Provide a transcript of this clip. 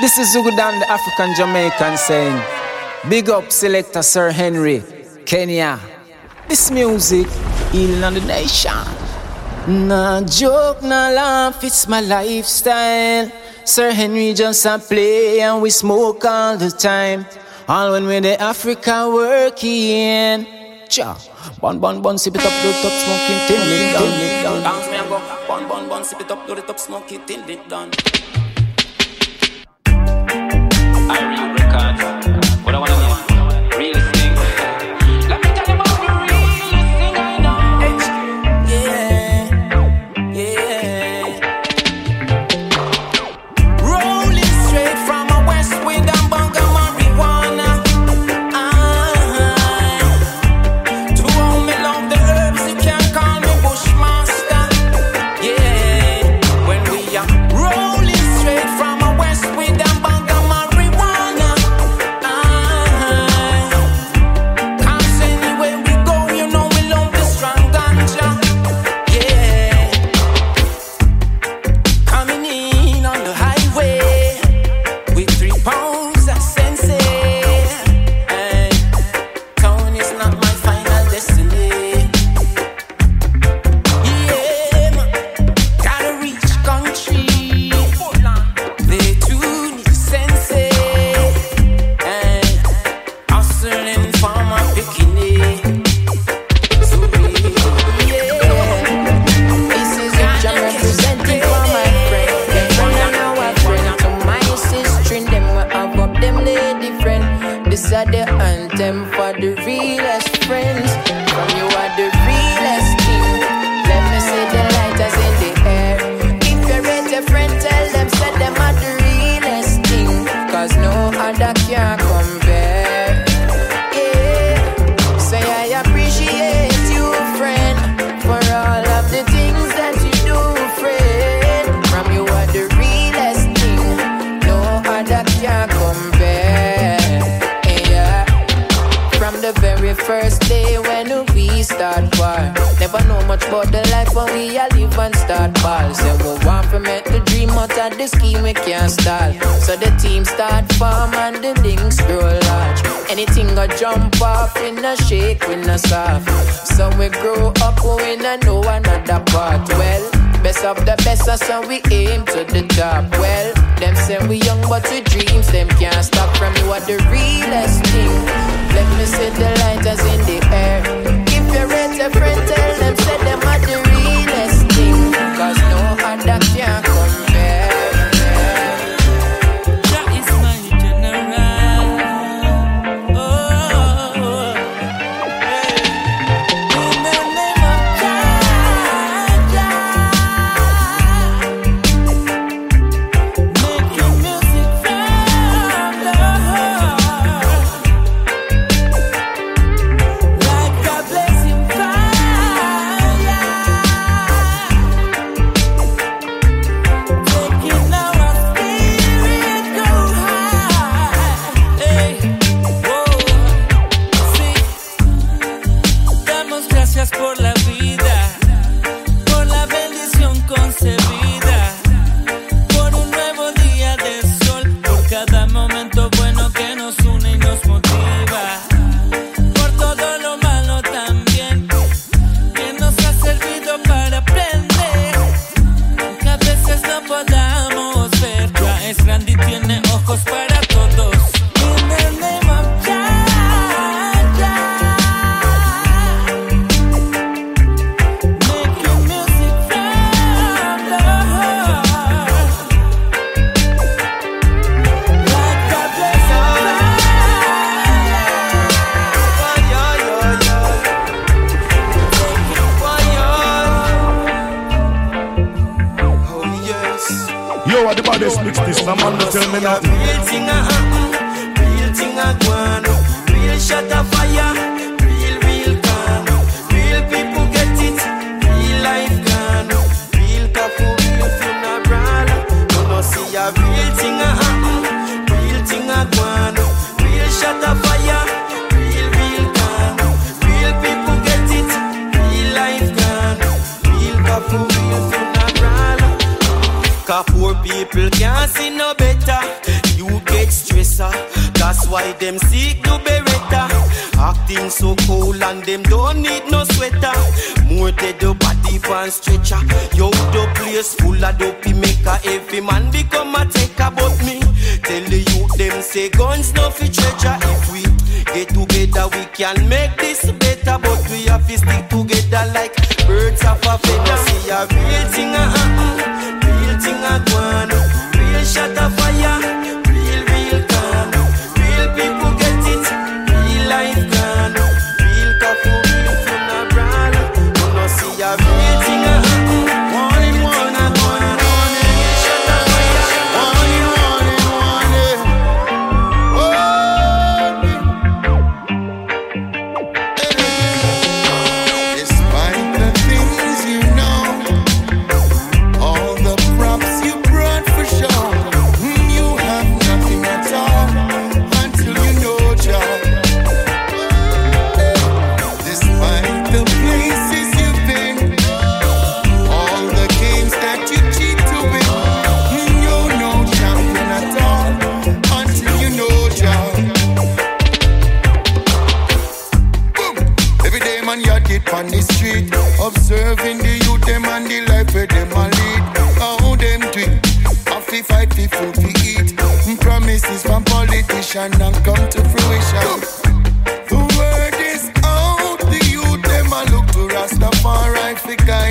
This is Zugudan, the African Jamaican saying, Big up selector Sir Henry, Kenya. This music, healing on the nation. Nah joke, nah laugh, it's my lifestyle. Sir Henry just a play and we smoke all the time. All when we're the Africa working. Cha, bun bun bun, sip it up, do it up, smoking till it done. Bun bun bun, sip it up, do it up, smoke it till it done. I the anthem for the realest friends. From you are the realest king. Let me see the lighters in the air. If you're ready, friend, tell them, say them are the realest thing. Cause no other can start war, never know much about the life when we a live and start ball. Say we want to make the dream out of the scheme we can't stall. So the team start form and the links grow large. Anything go jump off in a shake, we no soft. So we grow up, we no know another part. Well. Best of the best, so we aim to the top. Well, them say we young, but we dreams, them can't stop from you are the realest thing. Let me see the lighters in the y tiene ojos para Yo, at the baddest mix this, no man, don't tell me nothing. Real thing a real thing a go on, real shot of fire, people can't see no better. you get stressor. That's why them seek to beretta. Acting so cool and them don't need no sweater. More dead the body pan stretcher. Yo, the place full of dopey maker. Every man become a taker but me. Tell the youth them say guns no fi treasure. If we get together we can make this better. But we have to stick together like birds of a feather. See where them a lead. How them tweet? to fight fi food fi eat. Mm, Promises from politician and come to fruition. The word is out. The youth them a look to Rastafari fi.